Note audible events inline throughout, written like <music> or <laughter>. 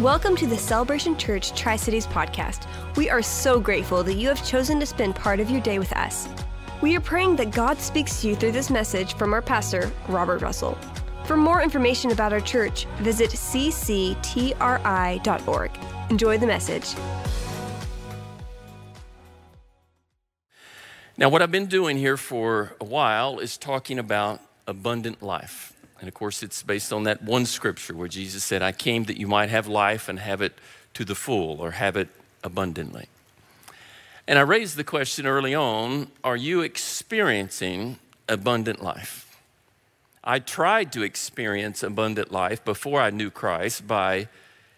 Welcome to the Celebration Church Tri Cities podcast. We are so grateful that you have chosen to spend part of your day with us. We are praying that God speaks to you through this message from our pastor, Robert Russell. For more information about our church, visit cctri.org. Enjoy the message. Now, what I've been doing here for a while is talking about abundant life. And of course, it's based on that one scripture where Jesus said, I came that you might have life and have it to the full or have it abundantly. And I raised the question early on are you experiencing abundant life? I tried to experience abundant life before I knew Christ by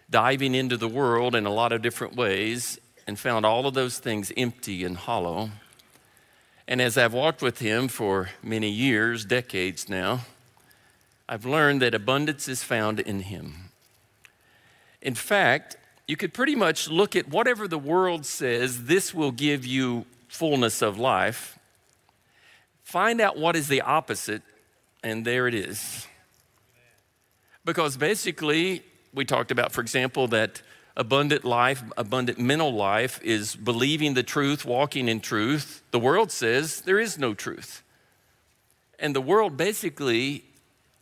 diving into the world in a lot of different ways and found all of those things empty and hollow. And as I've walked with Him for many years, decades now, I've learned that abundance is found in Him. In fact, you could pretty much look at whatever the world says, this will give you fullness of life. Find out what is the opposite, and there it is. Because basically, we talked about, for example, that abundant life, abundant mental life is believing the truth, walking in truth. The world says there is no truth. And the world basically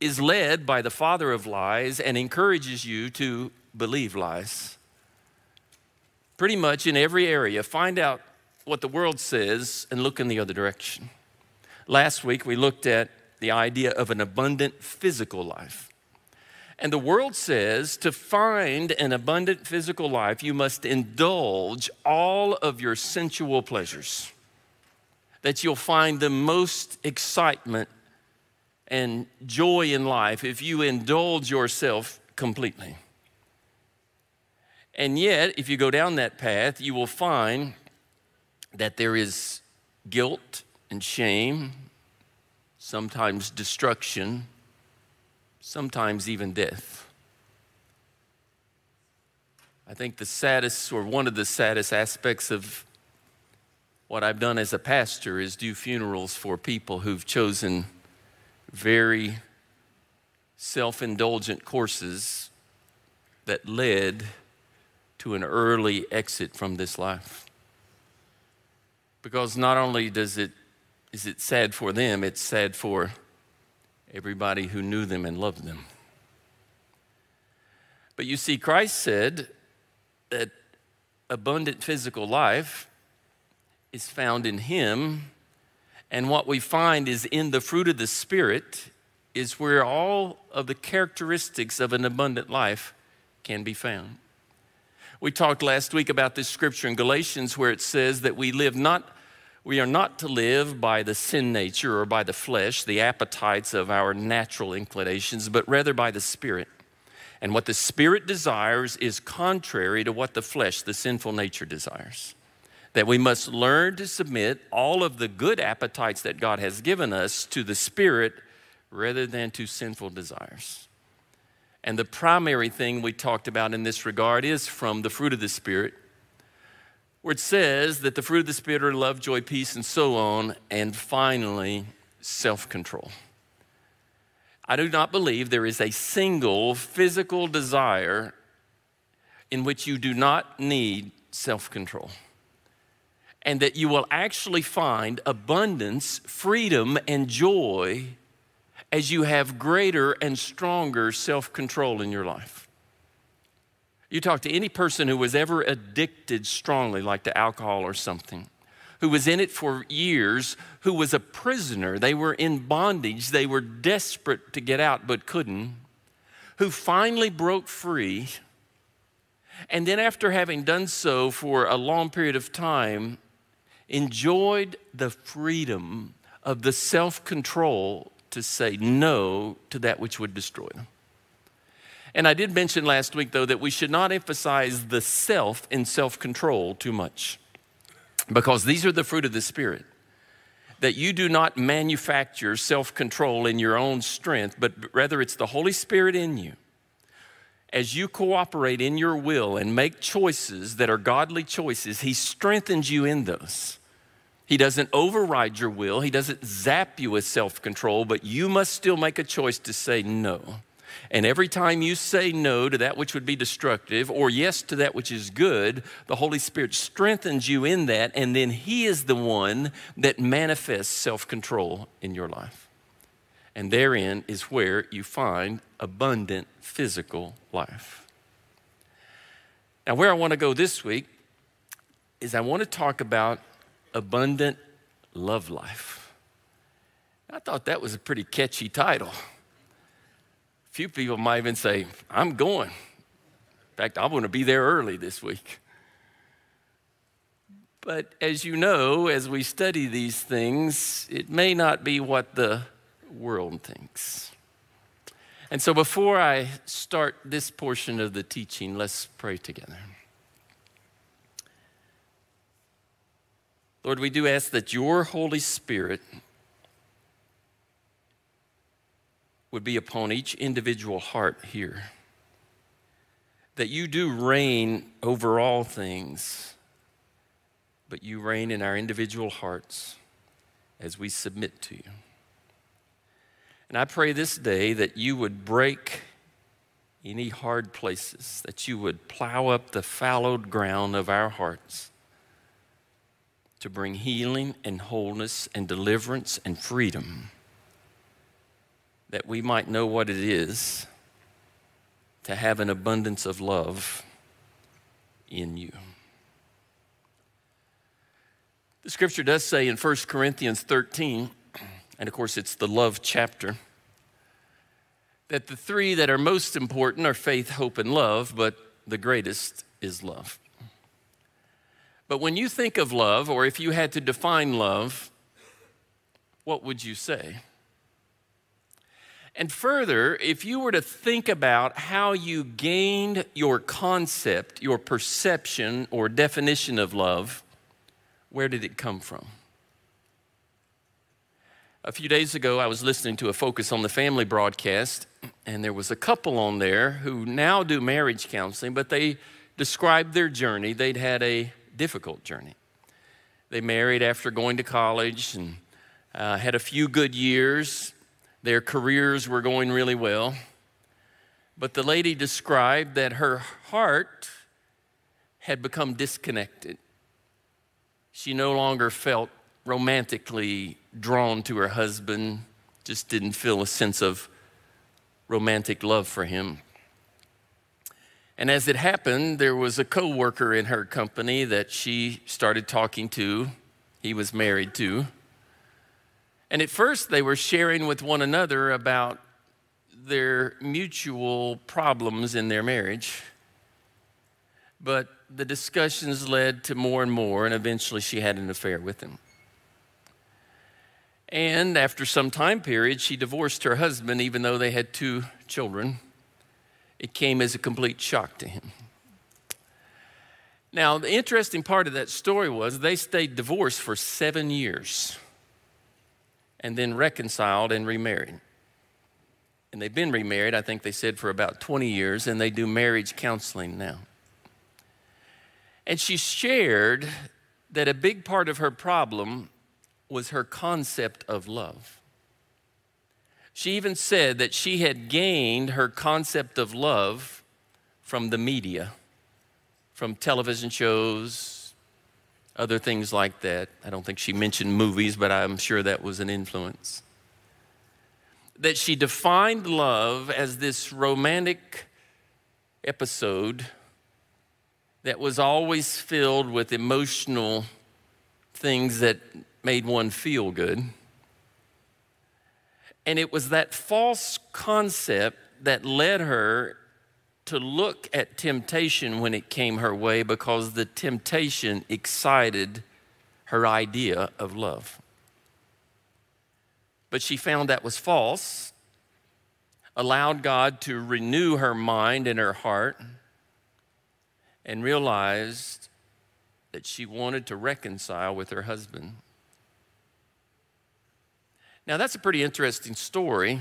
is led by the father of lies and encourages you to believe lies. Pretty much in every area, find out what the world says and look in the other direction. Last week, we looked at the idea of an abundant physical life. And the world says to find an abundant physical life, you must indulge all of your sensual pleasures, that you'll find the most excitement and joy in life if you indulge yourself completely. And yet, if you go down that path, you will find that there is guilt and shame, sometimes destruction, sometimes even death. I think the saddest, or one of the saddest aspects of what I've done as a pastor is do funerals for people who've chosen very self indulgent courses that led to an early exit from this life. Because not only does it, is it sad for them, it's sad for everybody who knew them and loved them. But you see, Christ said that abundant physical life is found in Him and what we find is in the fruit of the Spirit is where all of the characteristics of an abundant life can be found. We talked last week about this scripture in Galatians where it says that we live not we are not to live by the sin nature or by the flesh, the appetites of our natural inclinations, but rather by the Spirit. And what the Spirit desires is contrary to what the flesh, the sinful nature, desires that we must learn to submit all of the good appetites that God has given us to the Spirit rather than to sinful desires. And the primary thing we talked about in this regard is from the fruit of the Spirit, where it says that the fruit of the Spirit are love, joy, peace, and so on, and finally, self control. I do not believe there is a single physical desire in which you do not need self control and that you will actually find abundance, freedom, and joy as you have greater and stronger self control in your life. You talk to any person who was ever addicted strongly, like to alcohol or something, who was in it for years, who was a prisoner. They were in bondage, they were desperate to get out but couldn't, who finally broke free. And then, after having done so for a long period of time, enjoyed the freedom of the self control to say no to that which would destroy them. And I did mention last week, though, that we should not emphasize the self in self control too much because these are the fruit of the Spirit. That you do not manufacture self control in your own strength, but rather it's the Holy Spirit in you. As you cooperate in your will and make choices that are godly choices, He strengthens you in those. He doesn't override your will, He doesn't zap you with self control, but you must still make a choice to say no. And every time you say no to that which would be destructive or yes to that which is good, the Holy Spirit strengthens you in that, and then He is the one that manifests self control in your life. And therein is where you find abundant physical life. Now, where I want to go this week is I want to talk about abundant love life. I thought that was a pretty catchy title. Few people might even say, I'm going. In fact, I want to be there early this week. But as you know, as we study these things, it may not be what the world thinks. And so before I start this portion of the teaching, let's pray together. Lord, we do ask that your Holy Spirit would be upon each individual heart here. That you do reign over all things, but you reign in our individual hearts as we submit to you. And I pray this day that you would break any hard places, that you would plow up the fallowed ground of our hearts to bring healing and wholeness and deliverance and freedom, that we might know what it is to have an abundance of love in you. The scripture does say in 1 Corinthians 13, and of course it's the love chapter, that the three that are most important are faith, hope, and love, but the greatest is love. But when you think of love, or if you had to define love, what would you say? And further, if you were to think about how you gained your concept, your perception, or definition of love, where did it come from? A few days ago, I was listening to a Focus on the Family broadcast, and there was a couple on there who now do marriage counseling, but they described their journey. They'd had a difficult journey. They married after going to college and uh, had a few good years. Their careers were going really well. But the lady described that her heart had become disconnected. She no longer felt romantically drawn to her husband, just didn't feel a sense of romantic love for him. And as it happened, there was a coworker in her company that she started talking to. He was married to. And at first, they were sharing with one another about their mutual problems in their marriage. But the discussions led to more and more, and eventually she had an affair with him. And after some time period, she divorced her husband, even though they had two children it came as a complete shock to him. Now, the interesting part of that story was they stayed divorced for seven years and then reconciled and remarried. And they've been remarried, I think they said, for about 20 years, and they do marriage counseling now. And she shared that a big part of her problem was her concept of love. She even said that she had gained her concept of love from the media, from television shows, other things like that. I don't think she mentioned movies, but I'm sure that was an influence. That she defined love as this romantic episode that was always filled with emotional things that made one feel good and it was that false concept that led her to look at temptation when it came her way because the temptation excited her idea of love. But she found that was false, allowed God to renew her mind and her heart, and realized that she wanted to reconcile with her husband. Now, that's a pretty interesting story.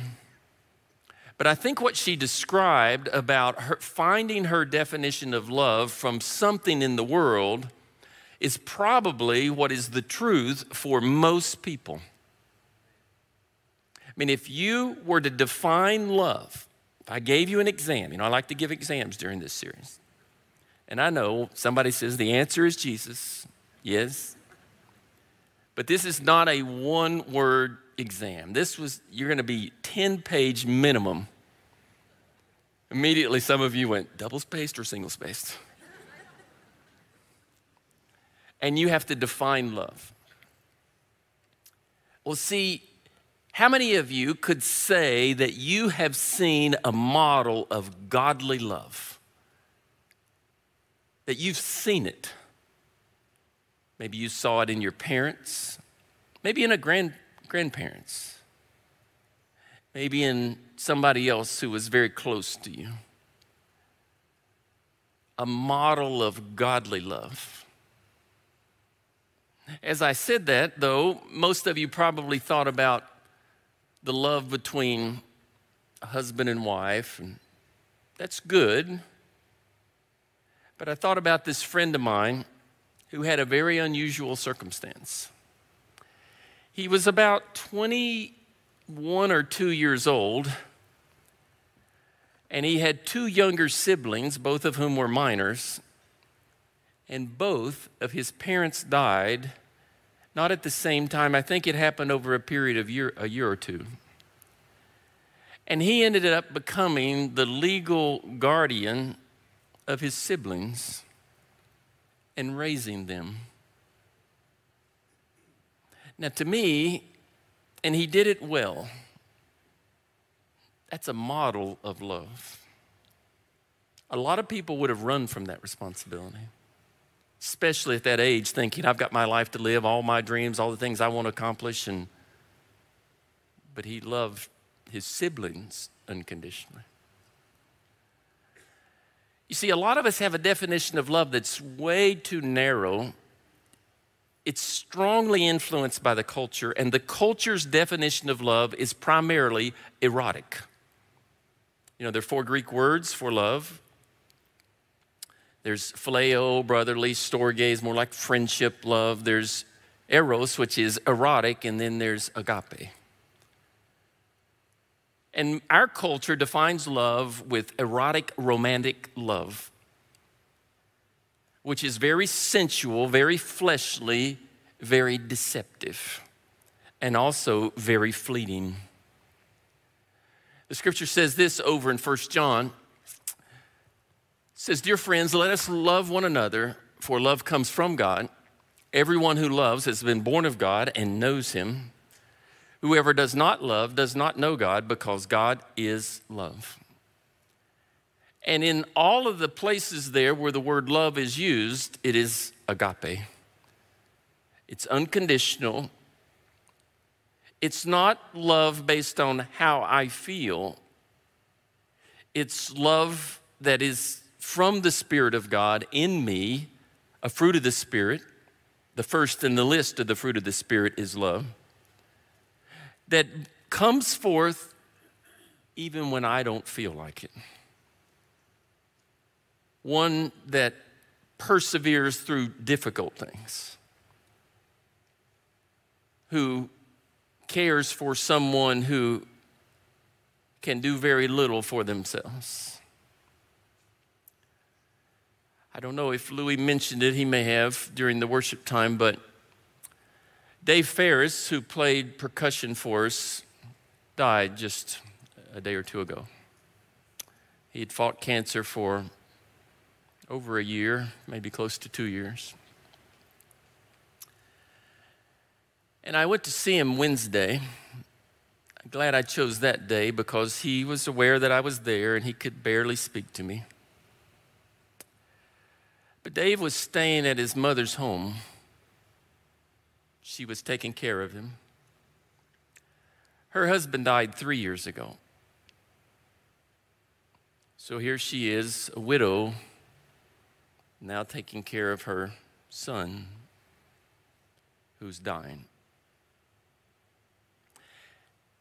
But I think what she described about her finding her definition of love from something in the world is probably what is the truth for most people. I mean, if you were to define love if I gave you an exam, you know, I like to give exams during this series. And I know somebody says the answer is Jesus. Yes. But this is not a one word exam. This was, you're going to be 10 page minimum. Immediately, some of you went double spaced or single spaced. and you have to define love. Well, see, how many of you could say that you have seen a model of godly love? That you've seen it? Maybe you saw it in your parents, maybe in a grand, grandparents, maybe in somebody else who was very close to you. A model of godly love. As I said that, though, most of you probably thought about the love between a husband and wife, and that's good. But I thought about this friend of mine who had a very unusual circumstance. He was about 21 or 2 years old, and he had two younger siblings, both of whom were minors, and both of his parents died, not at the same time. I think it happened over a period of year, a year or two. And he ended up becoming the legal guardian of his siblings and raising them. Now, to me, and he did it well, that's a model of love. A lot of people would have run from that responsibility, especially at that age, thinking, I've got my life to live, all my dreams, all the things I want to accomplish. And, but he loved his siblings unconditionally. You see, a lot of us have a definition of love that's way too narrow. It's strongly influenced by the culture, and the culture's definition of love is primarily erotic. You know, there are four Greek words for love. There's phileo, brotherly, storge, more like friendship love. There's eros, which is erotic, and then there's agape. And our culture defines love with erotic, romantic love, which is very sensual, very fleshly, very deceptive, and also very fleeting. The scripture says this over in 1 John. It says, Dear friends, let us love one another, for love comes from God. Everyone who loves has been born of God and knows him. Whoever does not love does not know God because God is love. And in all of the places there where the word love is used, it is agape. It's unconditional. It's not love based on how I feel. It's love that is from the Spirit of God in me, a fruit of the Spirit. The first in the list of the fruit of the Spirit is love that comes forth even when I don't feel like it. One that perseveres through difficult things, who cares for someone who can do very little for themselves. I don't know if Louis mentioned it, he may have during the worship time, but Dave Ferris, who played percussion for us, died just a day or two ago. He had fought cancer for over a year, maybe close to two years. And I went to see him Wednesday. I'm glad I chose that day because he was aware that I was there and he could barely speak to me. But Dave was staying at his mother's home she was taking care of him. Her husband died three years ago. So here she is, a widow, now taking care of her son who's dying.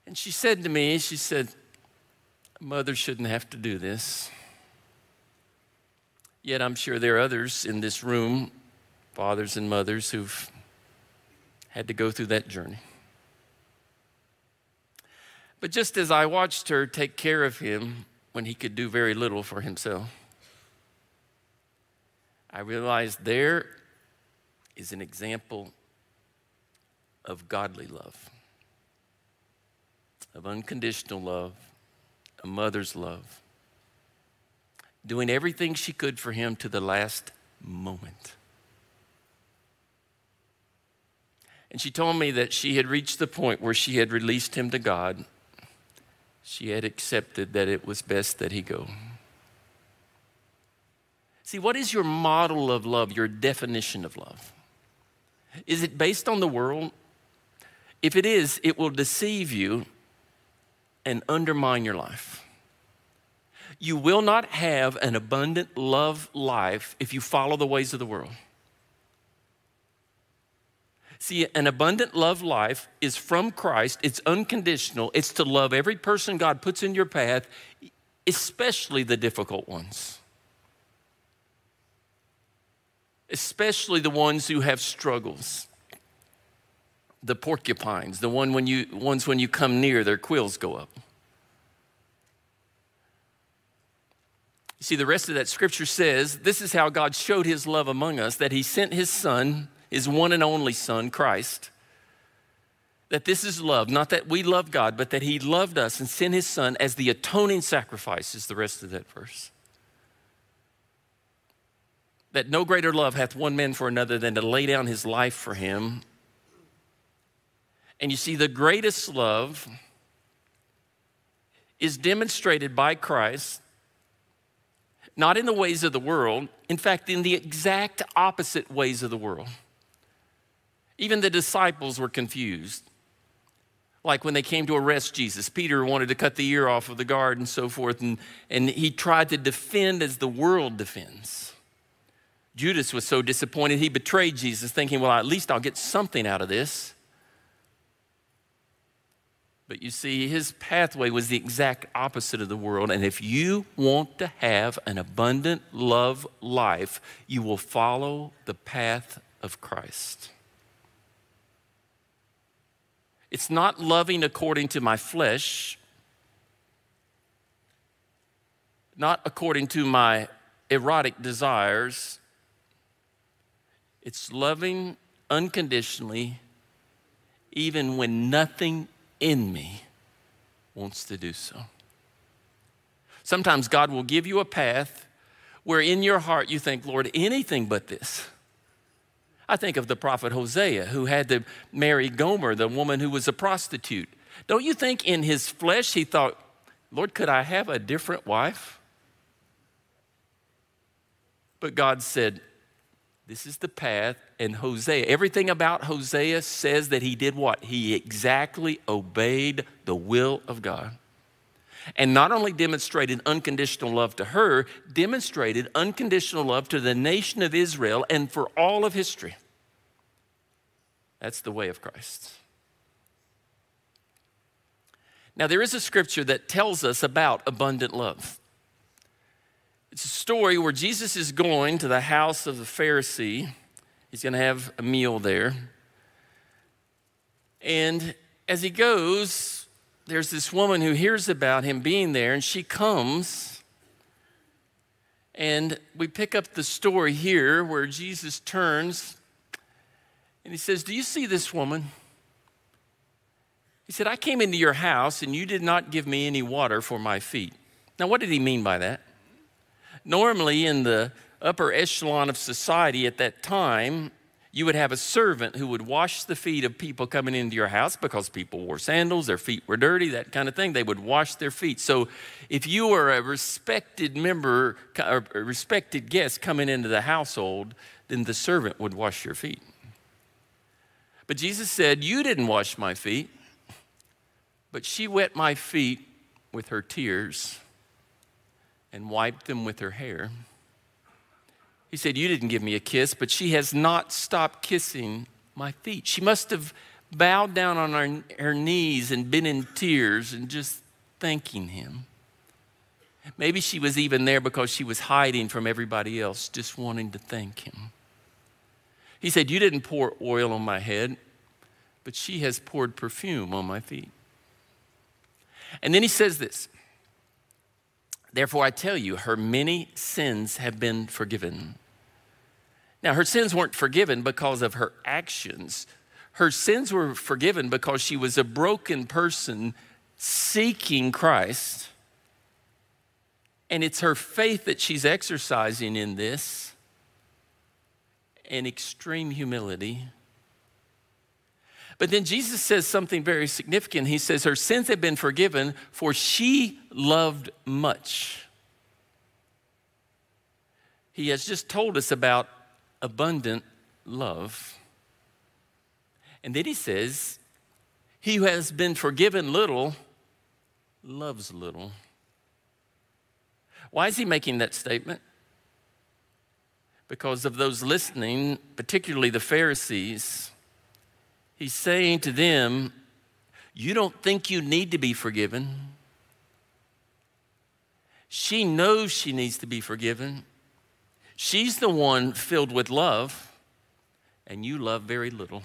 And she said to me, she said, Mother shouldn't have to do this. Yet I'm sure there are others in this room, fathers and mothers, who've had to go through that journey. But just as I watched her take care of him, when he could do very little for himself. I realized there is an example of godly love, of unconditional love, a mother's love, doing everything she could for him to the last moment. And she told me that she had reached the point where she had released him to God. She had accepted that it was best that he go. See, what is your model of love, your definition of love? Is it based on the world? If it is, it will deceive you and undermine your life. You will not have an abundant love life if you follow the ways of the world. See, an abundant love life is from Christ, it's unconditional, it's to love every person God puts in your path, especially the difficult ones. Especially the ones who have struggles. The porcupines, the one when you, ones when you come near, their quills go up. You see, the rest of that scripture says this is how God showed his love among us that he sent his son, his one and only son, Christ. That this is love, not that we love God, but that he loved us and sent his son as the atoning sacrifice, is the rest of that verse. That no greater love hath one man for another than to lay down his life for him. And you see, the greatest love is demonstrated by Christ not in the ways of the world, in fact, in the exact opposite ways of the world. Even the disciples were confused. Like when they came to arrest Jesus, Peter wanted to cut the ear off of the guard and so forth, and, and he tried to defend as the world defends. Judas was so disappointed, he betrayed Jesus, thinking, well, at least I'll get something out of this. But you see, his pathway was the exact opposite of the world. And if you want to have an abundant love life, you will follow the path of Christ. It's not loving according to my flesh, not according to my erotic desires. It's loving unconditionally, even when nothing in me wants to do so. Sometimes God will give you a path where in your heart you think, Lord, anything but this. I think of the prophet Hosea who had to marry Gomer, the woman who was a prostitute. Don't you think in his flesh he thought, Lord, could I have a different wife? But God said, This is the path and Hosea. Everything about Hosea says that he did what? He exactly obeyed the will of God. And not only demonstrated unconditional love to her, demonstrated unconditional love to the nation of Israel and for all of history. That's the way of Christ. Now, there is a scripture that tells us about abundant love. It's a story where Jesus is going to the house of the Pharisee He's going to have a meal there. And as he goes, there's this woman who hears about him being there, and she comes. And we pick up the story here where Jesus turns and he says, Do you see this woman? He said, I came into your house and you did not give me any water for my feet. Now, what did he mean by that? Normally, in the upper echelon of society at that time, you would have a servant who would wash the feet of people coming into your house because people wore sandals, their feet were dirty, that kind of thing. They would wash their feet. So if you were a respected member, a respected guest coming into the household, then the servant would wash your feet. But Jesus said, You didn't wash my feet, but she wet my feet with her tears and wiped them with her hair. He said, You didn't give me a kiss, but she has not stopped kissing my feet. She must have bowed down on her, her knees and been in tears and just thanking him. Maybe she was even there because she was hiding from everybody else, just wanting to thank him. He said, You didn't pour oil on my head, but she has poured perfume on my feet. And then he says this Therefore, I tell you, her many sins have been forgiven. Now, her sins weren't forgiven because of her actions. Her sins were forgiven because she was a broken person seeking Christ. And it's her faith that she's exercising in this and extreme humility. But then Jesus says something very significant. He says, Her sins have been forgiven, for she loved much. He has just told us about abundant love. And then he says, He who has been forgiven little loves little. Why is he making that statement? Because of those listening, particularly the Pharisees, he's saying to them, You don't think you need to be forgiven. She knows she needs to be forgiven. She's the one filled with love, and you love very little.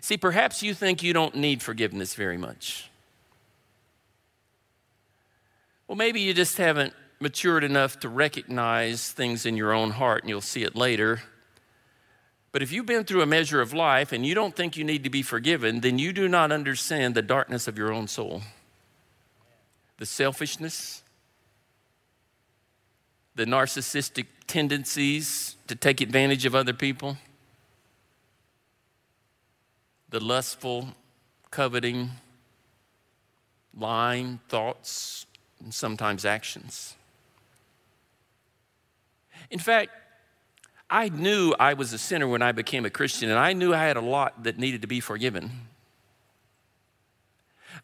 See, perhaps you think you don't need forgiveness very much. Well, maybe you just haven't matured enough to recognize things in your own heart, and you'll see it later. But if you've been through a measure of life and you don't think you need to be forgiven, then you do not understand the darkness of your own soul, the selfishness, the narcissistic tendencies to take advantage of other people, the lustful, coveting, lying thoughts, and sometimes actions. In fact, I knew I was a sinner when I became a Christian, and I knew I had a lot that needed to be forgiven.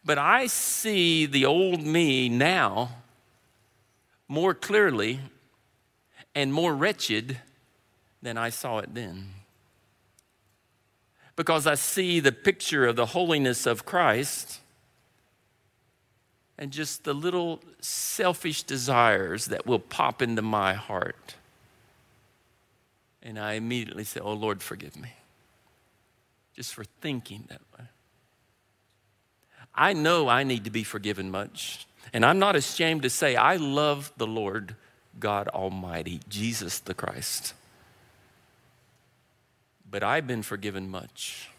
But I see the old me now more clearly and more wretched than I saw it then. Because I see the picture of the holiness of Christ and just the little selfish desires that will pop into my heart. And I immediately say, Oh Lord, forgive me. Just for thinking that way. I know I need to be forgiven much. And I'm not ashamed to say, I love the Lord God Almighty, Jesus the Christ. But I've been forgiven much.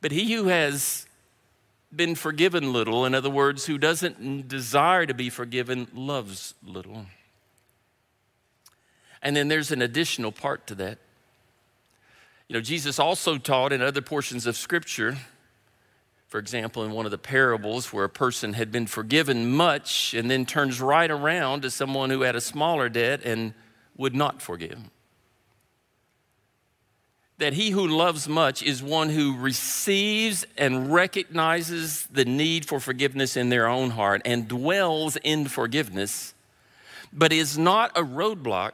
But he who has been forgiven little, in other words, who doesn't desire to be forgiven, loves little. And then there's an additional part to that. You know, Jesus also taught in other portions of Scripture for example, in one of the parables where a person had been forgiven much and then turns right around to someone who had a smaller debt and would not forgive. That he who loves much is one who receives and recognizes the need for forgiveness in their own heart and dwells in forgiveness, but is not a roadblock,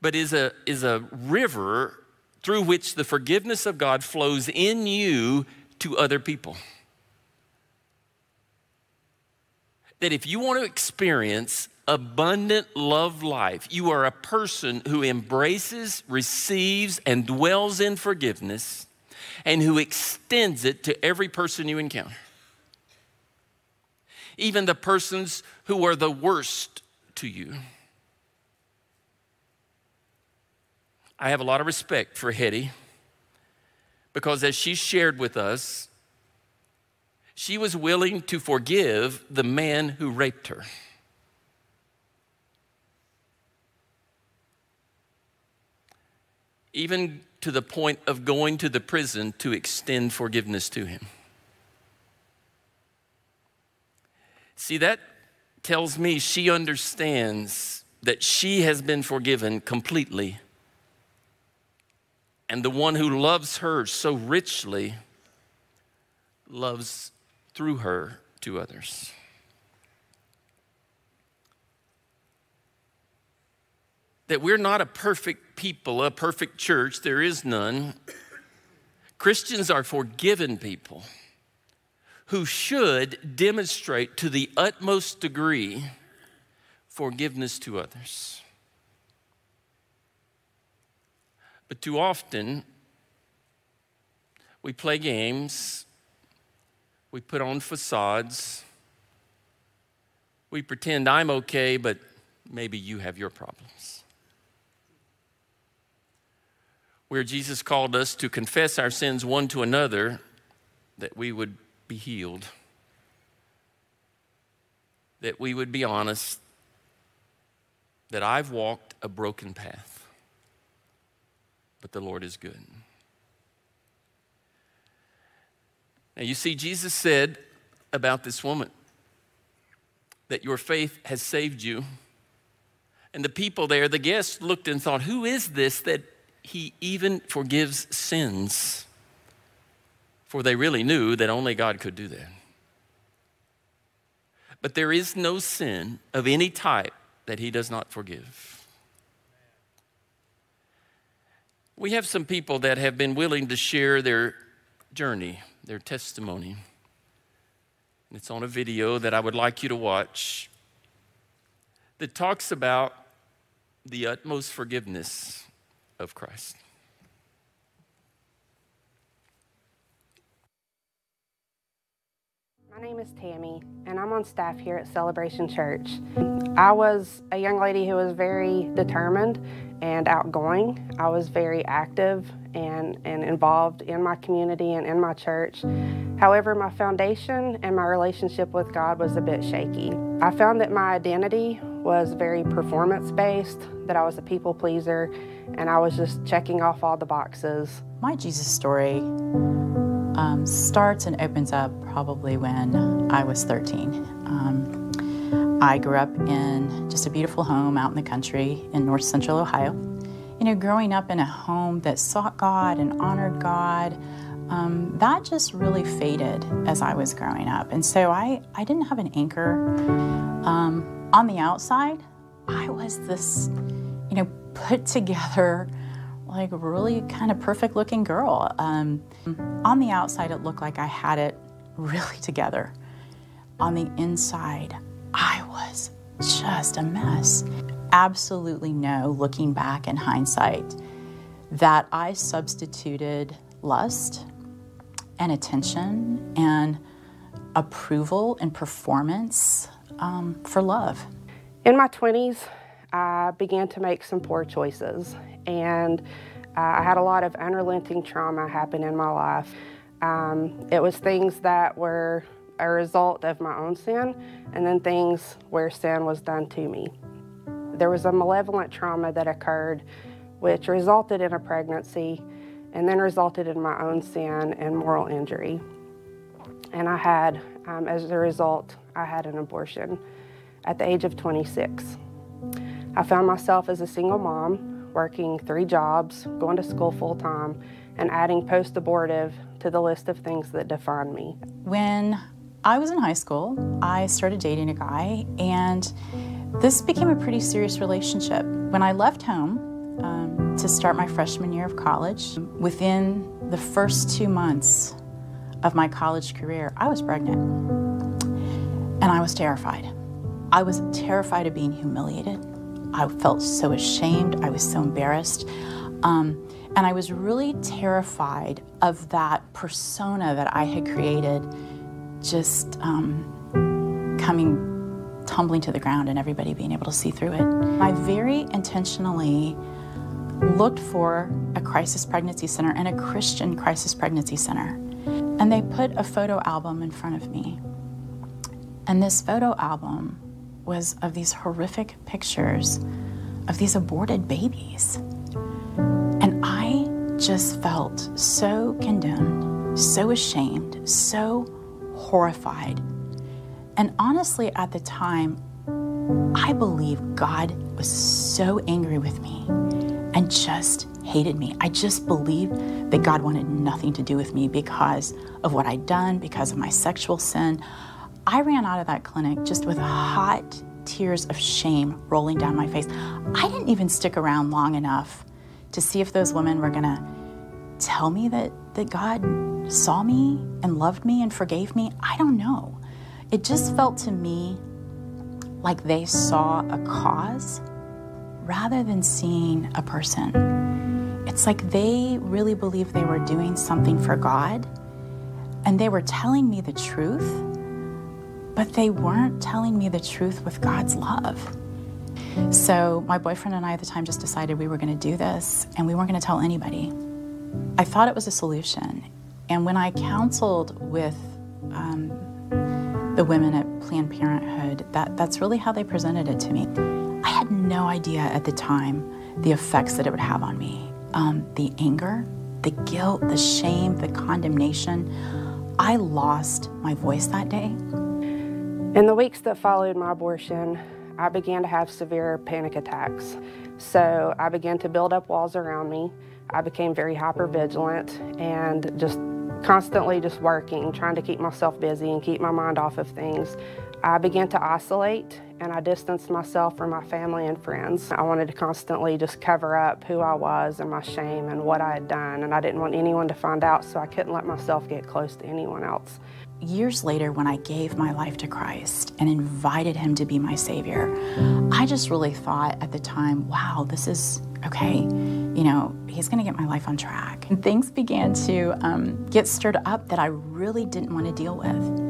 but is a, is a river through which the forgiveness of God flows in you to other people. That if you want to experience abundant love life, you are a person who embraces, receives, and dwells in forgiveness and who extends it to every person you encounter. Even the persons who are the worst to you. I have a lot of respect for Hetty because as she shared with us, she was willing to forgive the man who raped her. Even to the point of going to the prison to extend forgiveness to him. See, that tells me she understands that she has been forgiven completely and the one who loves her so richly loves through her to others. That we're not a perfect people, a perfect church, there is none. Christians are forgiven people who should demonstrate to the utmost degree forgiveness to others. But too often, we play games We put on facades. We pretend I'm okay, but maybe you have your problems. Where Jesus called us to confess our sins one to another, that we would be healed, that we would be honest, that I've walked a broken path, but the Lord is good. Now, you see, Jesus said about this woman that your faith has saved you. And the people there, the guests, looked and thought, Who is this that he even forgives sins? For they really knew that only God could do that. But there is no sin of any type that he does not forgive. We have some people that have been willing to share their journey, their testimony. It's on a video that I would like you to watch that talks about the utmost forgiveness of Christ. My name is Tammy, and I'm on staff here at Celebration Church. I was a young lady who was very determined and outgoing. I was very active and, and involved in my community and in my church. However, my foundation and my relationship with God was a bit shaky. I found that my identity was very performance based, that I was a people pleaser, and I was just checking off all the boxes. My Jesus story um, starts and opens up probably when I was 13. Um, I grew up in just a beautiful home out in the country in north central Ohio. You know, growing up in a home that sought God and honored God, um, that just really faded as I was growing up. And so I, I didn't have an anchor. Um, on the outside, I was this, you know, put together, like really kind of perfect looking girl. Um, on the outside, it looked like I had it really <laughs> together. On the inside, I was just a mess. Absolutely no, looking back in hindsight, that I substituted lust and attention and approval and performance um, for love. In my 20s, I began to make some poor choices, and uh, I had a lot of unrelenting trauma happen in my life. Um, it was things that were a result of my own sin, and then things where sin was done to me. There was a malevolent trauma that occurred, which resulted in a pregnancy, and then resulted in my own sin and moral injury. And I had, um, as a result, I had an abortion at the age of 26. I found myself as a single mom, working three jobs, going to school full time, and adding post abortive to the list of things that define me. When I was in high school, I started dating a guy, and this became a pretty serious relationship. When I left home um, to start my freshman year of college, within the first two months of my college career, I was pregnant. And I was terrified. I was terrified of being humiliated. I felt so ashamed. I was so embarrassed. Um, and I was really terrified of that persona that I had created just um, coming tumbling to the ground and everybody being able to see through it. I very intentionally looked for a crisis pregnancy center and a Christian crisis pregnancy center. And they put a photo album in front of me. And this photo album was of these horrific pictures of these aborted babies. And I just felt so condemned, so ashamed, so horrified. And honestly, at the time, I believe God was so angry with me and just hated me. I just believed that God wanted nothing to do with me because of what I'd done, because of my sexual sin. I ran out of that clinic just with hot tears of shame rolling down my face. I didn't even stick around long enough to see if those women were going to tell me that, that God saw me and loved me and forgave me. I don't know. It just felt to me like they saw a cause rather than seeing a person. It's like they really believed they were doing something for God, And they were telling me the truth, but they weren't telling me the truth with God's love. So my boyfriend and I at the time just decided we were going to do this and we weren't going to tell anybody. I thought it was a solution. And when I counseled with um, the women at Planned Parenthood, that, that's really how they presented it to me. I had no idea at the time the effects that it would have on me um, the anger, the guilt, the shame, the condemnation. I lost my voice that day. In the weeks that followed my abortion, I began to have severe panic attacks. So I began to build up walls around me. I became very hyper vigilant and just constantly just working, trying to keep myself busy and keep my mind off of things. I began to isolate and I distanced myself from my family and friends. I wanted to constantly just cover up who I was and my shame and what I had done, and I didn't want anyone to find out, so I couldn't let myself get close to anyone else. Years later, when I gave my life to Christ and invited Him to be my Savior, I just really thought at the time, wow, this is okay, you know, He's gonna get my life on track. And things began to um, get stirred up that I really didn't want to deal with.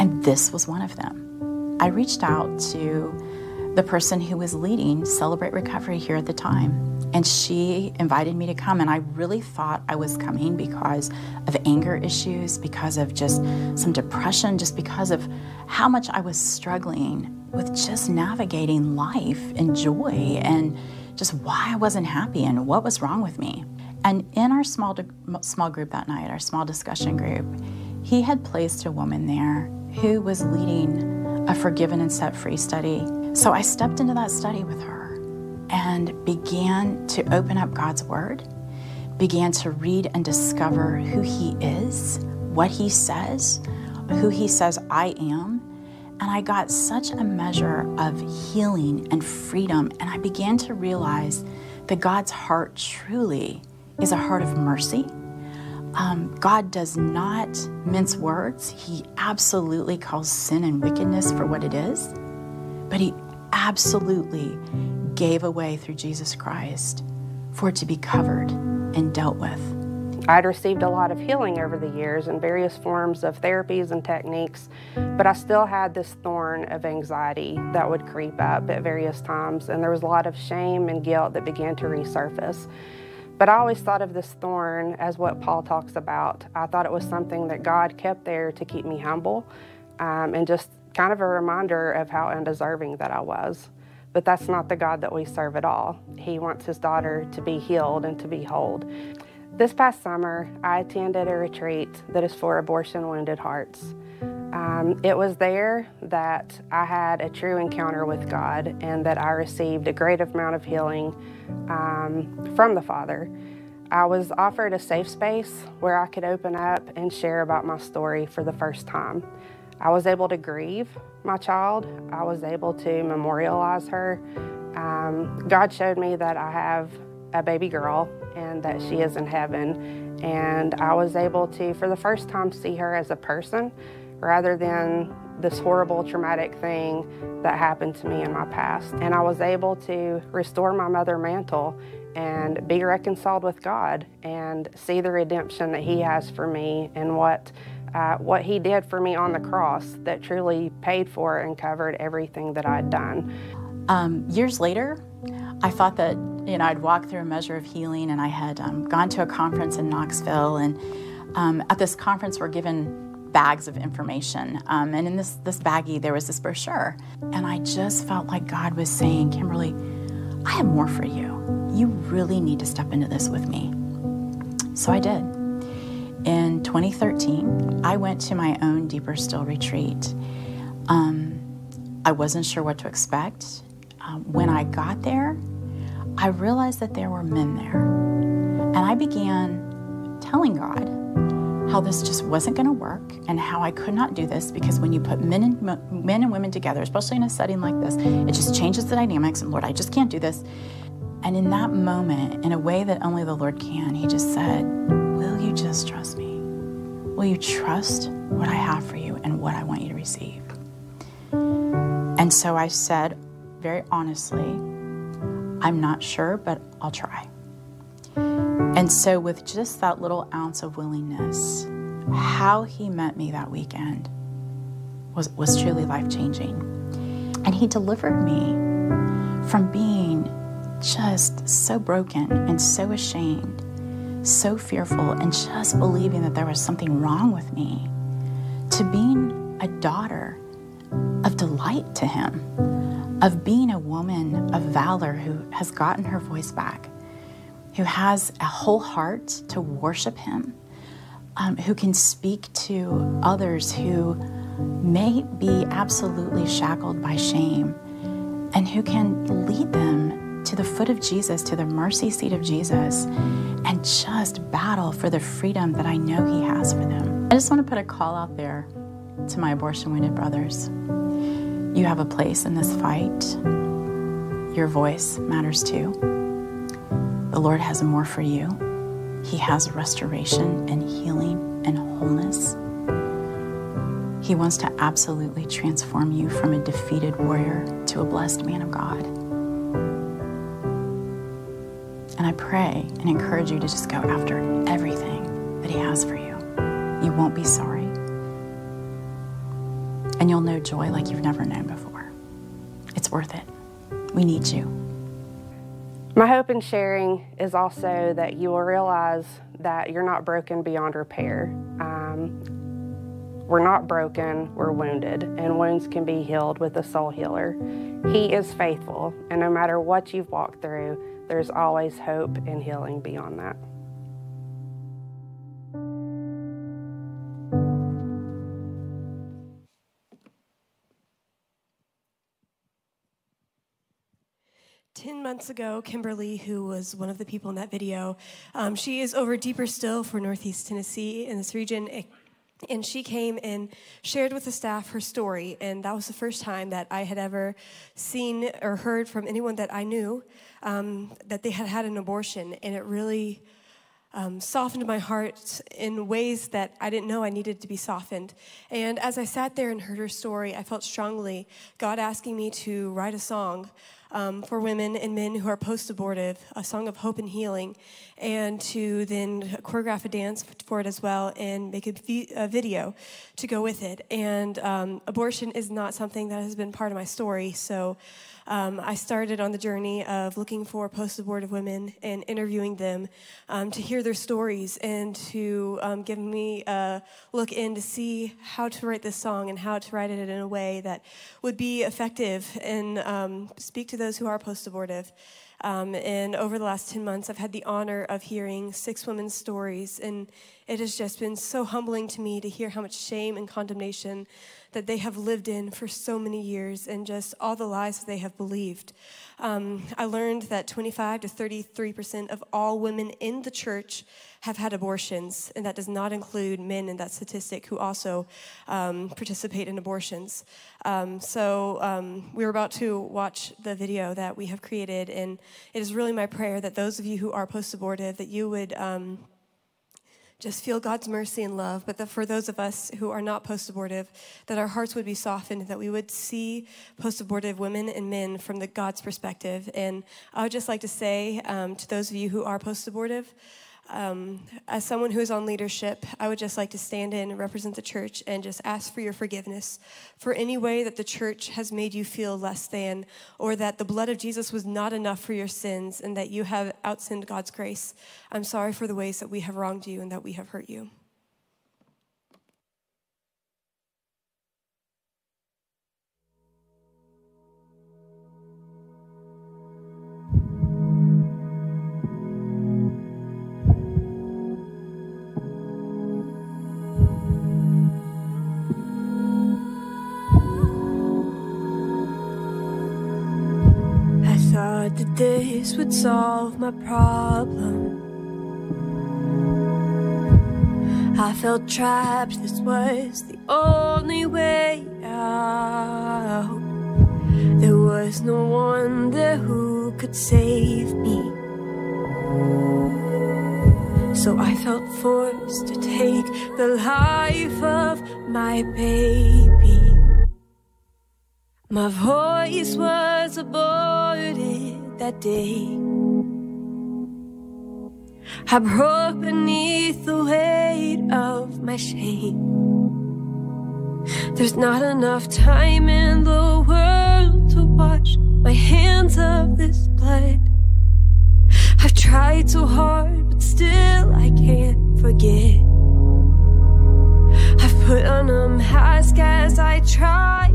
And this was one of them. I reached out to the person who was leading Celebrate Recovery here at the time, and she invited me to come. And I really thought I was coming because of anger issues, because of just some depression, just because of how much I was struggling with just navigating life and joy and just why I wasn't happy and what was wrong with me. And in our small, small group that night, our small discussion group, he had placed a woman there who was leading a forgiven and set free study. So I stepped into that study with her and began to open up God's Word, began to read and discover who He is, what He says, who He says I am. And I got such a measure of healing and freedom. And I began to realize that God's heart truly is a heart of mercy um, God does not mince words. He absolutely calls sin and wickedness for what it is, but He absolutely gave away through Jesus Christ for it to be covered and dealt with. I'd received a lot of healing over the years in various forms of therapies and techniques, but I still had this thorn of anxiety that would creep up at various times, and there was a lot of shame and guilt that began to resurface. But I always thought of this thorn as what Paul talks about. I thought it was something that God kept there to keep me humble um, and just kind of a reminder of how undeserving that I was. But that's not the God that we serve at all. He wants his daughter to be healed and to be whole. This past summer, I attended a retreat that is for abortion wounded hearts. Um, it was there that I had a true encounter with God and that I received a great amount of healing um, from the Father. I was offered a safe space where I could open up and share about my story for the first time. I was able to grieve my child, I was able to memorialize her. Um, God showed me that I have a baby girl and that she is in heaven. And I was able to, for the first time, see her as a person rather than this horrible traumatic thing that happened to me in my past. And I was able to restore my mother mantle and be reconciled with God and see the redemption that He has for me and what uh, what He did for me on the cross that truly paid for and covered everything that I'd done. Um, years later, I thought that you know I'd walked through a measure of healing, and I had um, gone to a conference in Knoxville, and um, at this conference, we're given bags of information. Um, and in this, this baggie, there was this brochure. And I just felt like God was saying, Kimberly, I have more for you. You really need to step into this with me. So I did. In 2013, I went to my own Deeper Still retreat. Um, I wasn't sure what to expect. Um, when I got there, I realized that there were men there. And I began telling God, how this just wasn't going to work and how I could not do this because when you put men and men and women together, especially in a setting like this, it just changes the dynamics. And Lord, I just can't do this. And in that moment, in a way that only the Lord can, He just said, Will you just trust me? Will you trust what I have for you and what I want you to receive? And so I said, very honestly, I'm not sure, but I'll try. And so, with just that little ounce of willingness, how he met me that weekend was, was truly life changing. And he delivered me from being just so broken and so ashamed, so fearful, and just believing that there was something wrong with me, to being a daughter of delight to him, of being a woman of valor who has gotten her voice back, who has a whole heart to worship him, um, who can speak to others who may be absolutely shackled by shame, and who can lead them to the foot of Jesus, to the mercy seat of Jesus, and just battle for the freedom that I know He has for them. I just want to put a call out there to my abortion wounded brothers. You have a place in this fight. Your voice matters too. The Lord has more for you. He has restoration and healing and wholeness. He wants to absolutely transform you from a defeated warrior to a blessed man of God. And I pray and encourage you to just go after everything that He has for you. You won't be sorry. And joy like you've never known before. It's worth it. We need you. My hope in sharing is also that you will realize that you're not broken beyond repair. Um, we're not broken, we're wounded, and wounds can be healed with a soul healer. He is faithful, and no matter what you've walked through, there's always hope and healing beyond that. Ten months ago, Kimberly, who was one of the people in that video, um, she is over deeper still for Northeast Tennessee in this region. And she came and shared with the staff her story. And that was the first time that I had ever seen or heard from anyone that I knew um, that they had had an abortion. And it really um, softened my heart in ways that I didn't know I needed to be softened. And as I sat there and heard her story, I felt strongly God asking me to write a song um, for women and men who are post abortive, a song of hope and healing, and to then choreograph a dance for it as well and make a, vi- a video to go with it. And um, abortion is not something that has been part of my story, so um, I started on the journey of looking for post abortive women and interviewing them um, to hear their stories and to um, give me a look in to see how to write this song and how to write it in a way that would be effective and um, speak to those who are post abortive. Um, and over the last 10 months, I've had the honor of hearing six women's stories, and it has just been so humbling to me to hear how much shame and condemnation that they have lived in for so many years and just all the lies they have believed. Um, I learned that 25 to 33% of all women in the church have had abortions, and that does not include men in that statistic who also um, participate in abortions. Um, so um, we're about to watch the video that we have created, and it is really my prayer that those of you who are post-abortive, that you would um, just feel God's mercy and love, but that for those of us who are not post abortive, that our hearts would be softened, that we would see post abortive women and men from the God's perspective. And I would just like to say um, to those of you who are post abortive, um, as someone who is on leadership, I would just like to stand in and represent the church and just ask for your forgiveness for any way that the church has made you feel less than, or that the blood of Jesus was not enough for your sins and that you have outsinned God's grace. I'm sorry for the ways that we have wronged you and that we have hurt you. That this would solve my problem. I felt trapped, this was the only way out. There was no one there who could save me. So I felt forced to take the life of my baby. My voice was aborted that day. I broke beneath the weight of my shame. There's not enough time in the world to wash my hands of this blood. I've tried so hard, but still I can't forget. I've put on a mask as I try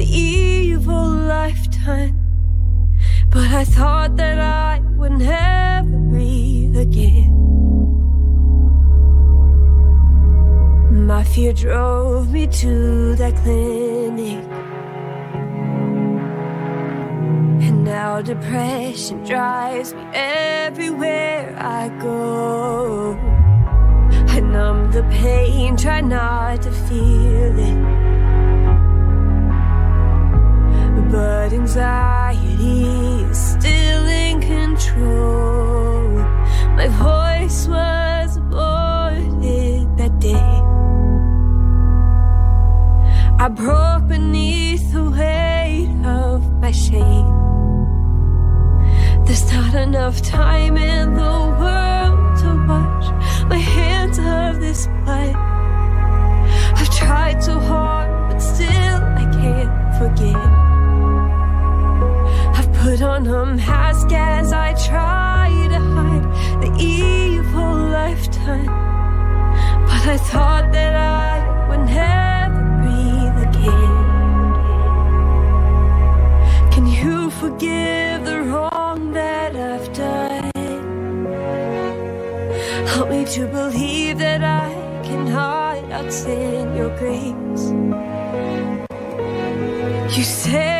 the evil lifetime. But I thought that I would never breathe again. My fear drove me to that clinic. And now depression drives me everywhere I go. I numb the pain, try not to feel it. But anxiety is still in control. My voice was aborted that day. I broke beneath the weight of my shame. There's not enough time in the world to wash my hands of this blood. I've tried so hard, but still I can't forget. On a mask as I try to hide the evil lifetime. But I thought that I would never breathe again. Can you forgive the wrong that I've done? Help me to believe that I can cannot outsin your grace. You say you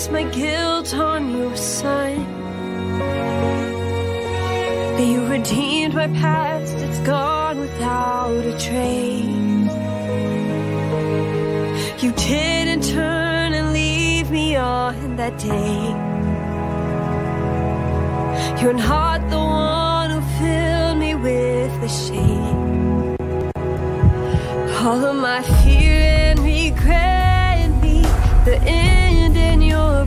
place my guilt on your son. That you redeemed my past, it's gone without a trace. You didn't turn and leave me on that day. You're not the one who filled me with the shame. All of my fear and regret me the end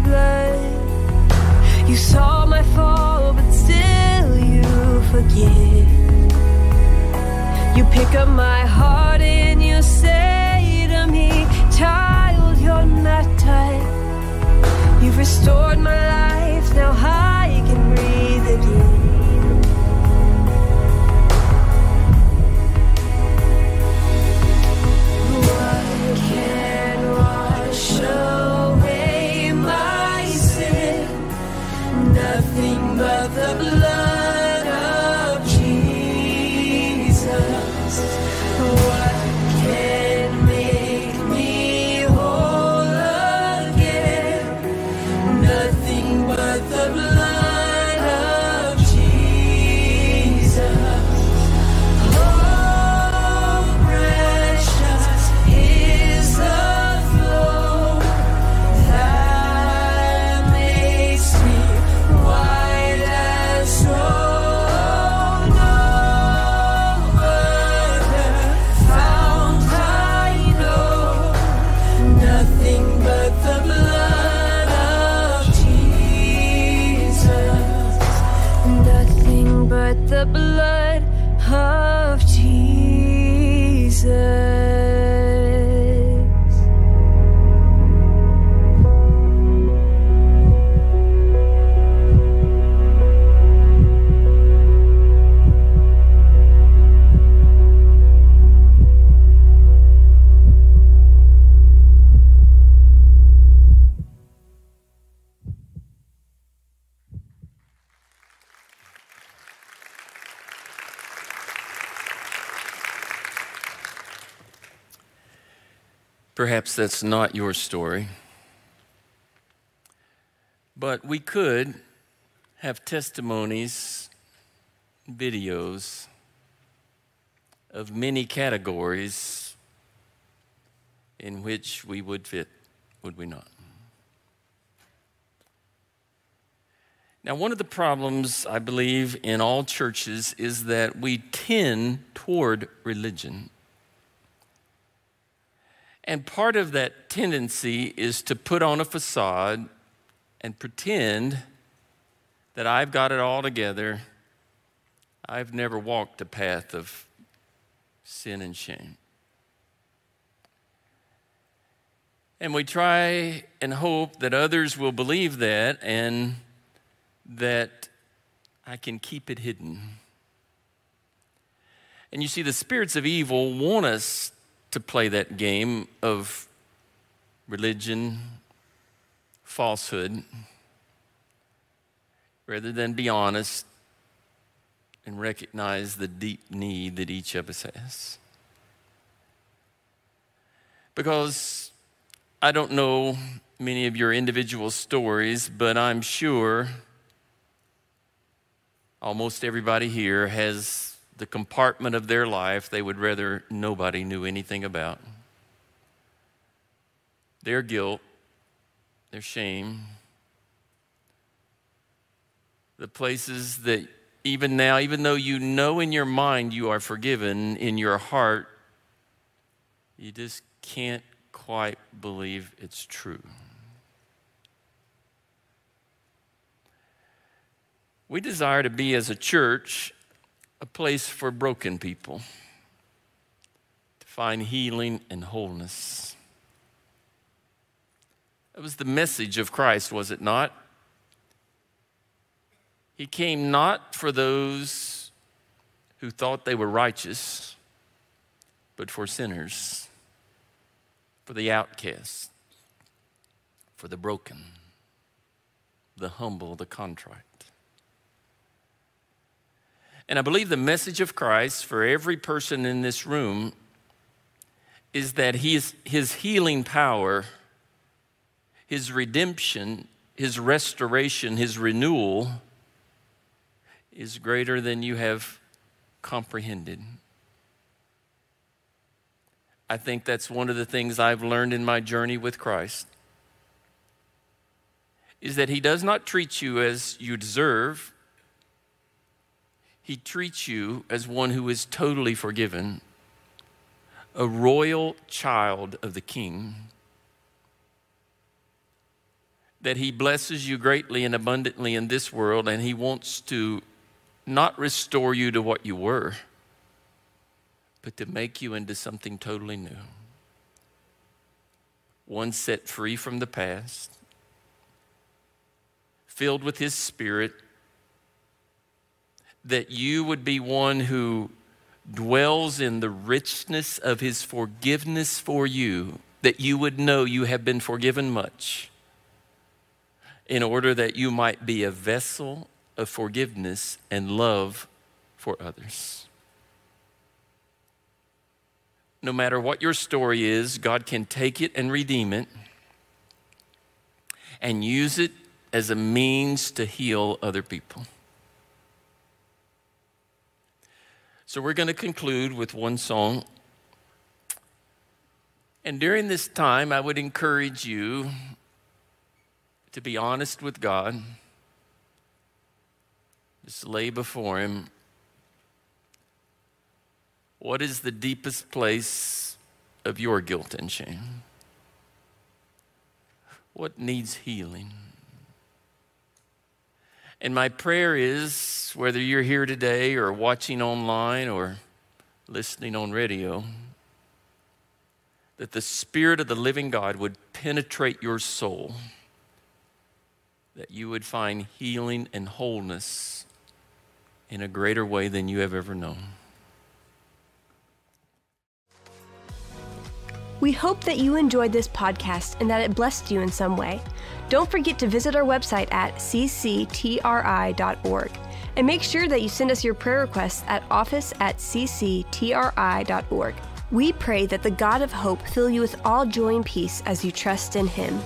blood. You saw my fall, but still you forgive. You pick up my heart and you say to me, Child, you're not done. You've restored my life, now I can breathe again. Perhaps that's not your story. But we could have testimonies, videos of many categories in which we would fit, would we not? Now, one of the problems, I believe, in all churches is that we tend toward religion. And part of that tendency is to put on a facade and pretend that I've got it all together I've never walked a path of sin and shame. And we try and hope that others will believe that and that I can keep it hidden. And you see, the spirits of evil want us to play that game of religion, falsehood, rather than be honest and recognize the deep need that each of us has. Because I don't know many of your individual stories, but I'm sure almost everybody here has the compartment of their life they would rather nobody knew anything about. Their guilt, their shame, the places that even now, even though you know in your mind you are forgiven, in your heart, you just can't quite believe it's true. We desire to be, as a church, a place for broken people to find healing and wholeness. That was the message of Christ, was it not? He came not for those who thought they were righteous, but for sinners, for the outcast, for the broken, the humble, the contrite. And I believe the message of Christ for every person in this room is that his, his healing power, his redemption, his restoration, his renewal is greater than you have comprehended. I think that's one of the things I've learned in my journey with Christ is that he does not treat you as you deserve. He treats you as one who is totally forgiven, a royal child of the king. That he blesses you greatly and abundantly in this world, and he wants to not restore you to what you were, but to make you into something totally new. One set free from the past, filled with His Spirit, that you would be one who dwells in the richness of His forgiveness for you, that you would know you have been forgiven much, in order that you might be a vessel of forgiveness and love for others. No matter what your story is, God can take it and redeem it and use it as a means to heal other people. So, we're going to conclude with one song. And during this time, I would encourage you to be honest with God just lay before Him what is the deepest place of your guilt and shame? What needs healing? And my prayer is whether you're here today or watching online or listening on radio, that the Spirit of the living God would penetrate your soul, that you would find healing and wholeness in a greater way than you have ever known. We hope that you enjoyed this podcast and that it blessed you in some way. Don't forget to visit our website at cctri.org and make sure that you send us your prayer requests at office at cctri.org. We pray that the God of hope fill you with all joy and peace as you trust in Him.